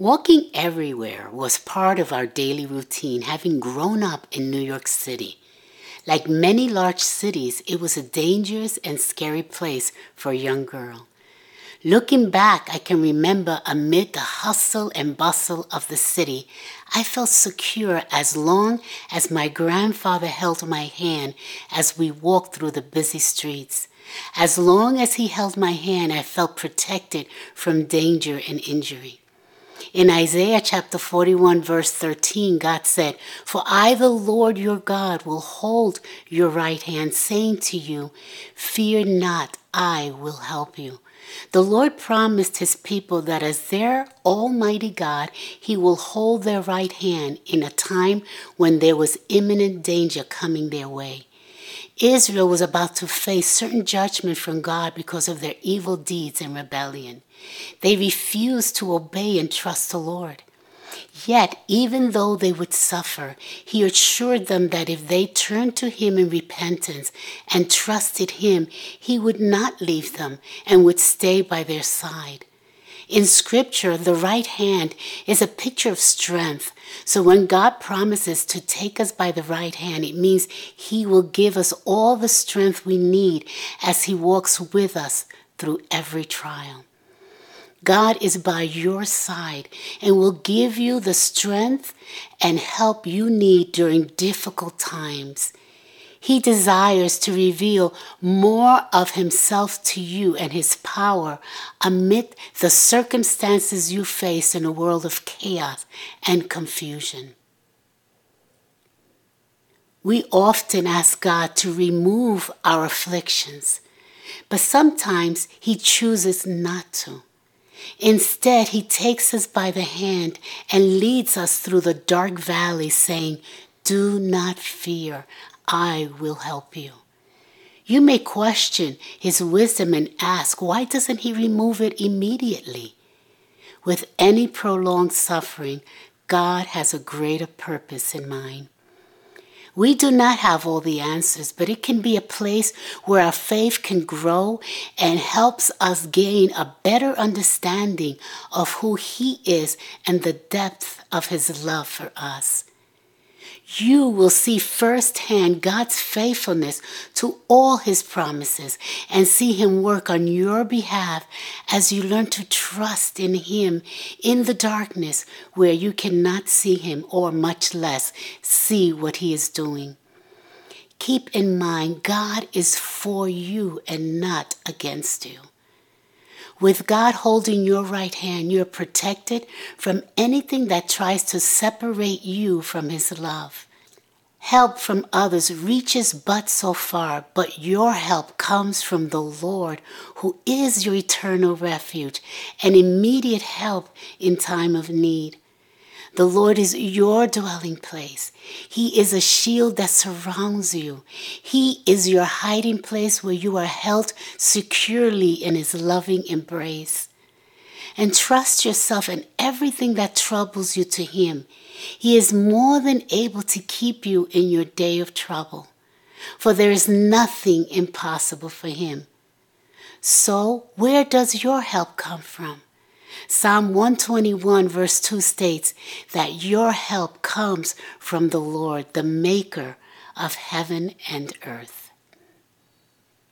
Walking everywhere was part of our daily routine, having grown up in New York City. Like many large cities, it was a dangerous and scary place for a young girl. Looking back, I can remember amid the hustle and bustle of the city, I felt secure as long as my grandfather held my hand as we walked through the busy streets. As long as he held my hand, I felt protected from danger and injury. In Isaiah chapter 41, verse 13, God said, For I, the Lord your God, will hold your right hand, saying to you, Fear not, I will help you. The Lord promised his people that as their Almighty God, he will hold their right hand in a time when there was imminent danger coming their way. Israel was about to face certain judgment from God because of their evil deeds and rebellion. They refused to obey and trust the Lord. Yet, even though they would suffer, he assured them that if they turned to him in repentance and trusted him, he would not leave them and would stay by their side. In Scripture, the right hand is a picture of strength. So when God promises to take us by the right hand, it means He will give us all the strength we need as He walks with us through every trial. God is by your side and will give you the strength and help you need during difficult times. He desires to reveal more of Himself to you and His power amid the circumstances you face in a world of chaos and confusion. We often ask God to remove our afflictions, but sometimes He chooses not to. Instead, He takes us by the hand and leads us through the dark valley, saying, Do not fear, I will help you. You may question his wisdom and ask, why doesn't he remove it immediately? With any prolonged suffering, God has a greater purpose in mind. We do not have all the answers, but it can be a place where our faith can grow and helps us gain a better understanding of who He is and the depth of His love for us you will see firsthand God's faithfulness to all his promises and see him work on your behalf as you learn to trust in him in the darkness where you cannot see him or much less see what he is doing. Keep in mind, God is for you and not against you. With God holding your right hand, you're protected from anything that tries to separate you from His love. Help from others reaches but so far, but your help comes from the Lord, who is your eternal refuge and immediate help in time of need. The Lord is your dwelling place. He is a shield that surrounds you. He is your hiding place where you are held securely in His loving embrace. And trust yourself and everything that troubles you to Him. He is more than able to keep you in your day of trouble, for there is nothing impossible for Him. So, where does your help come from? Psalm 121, verse 2 states that your help comes from the Lord, the maker of heaven and earth.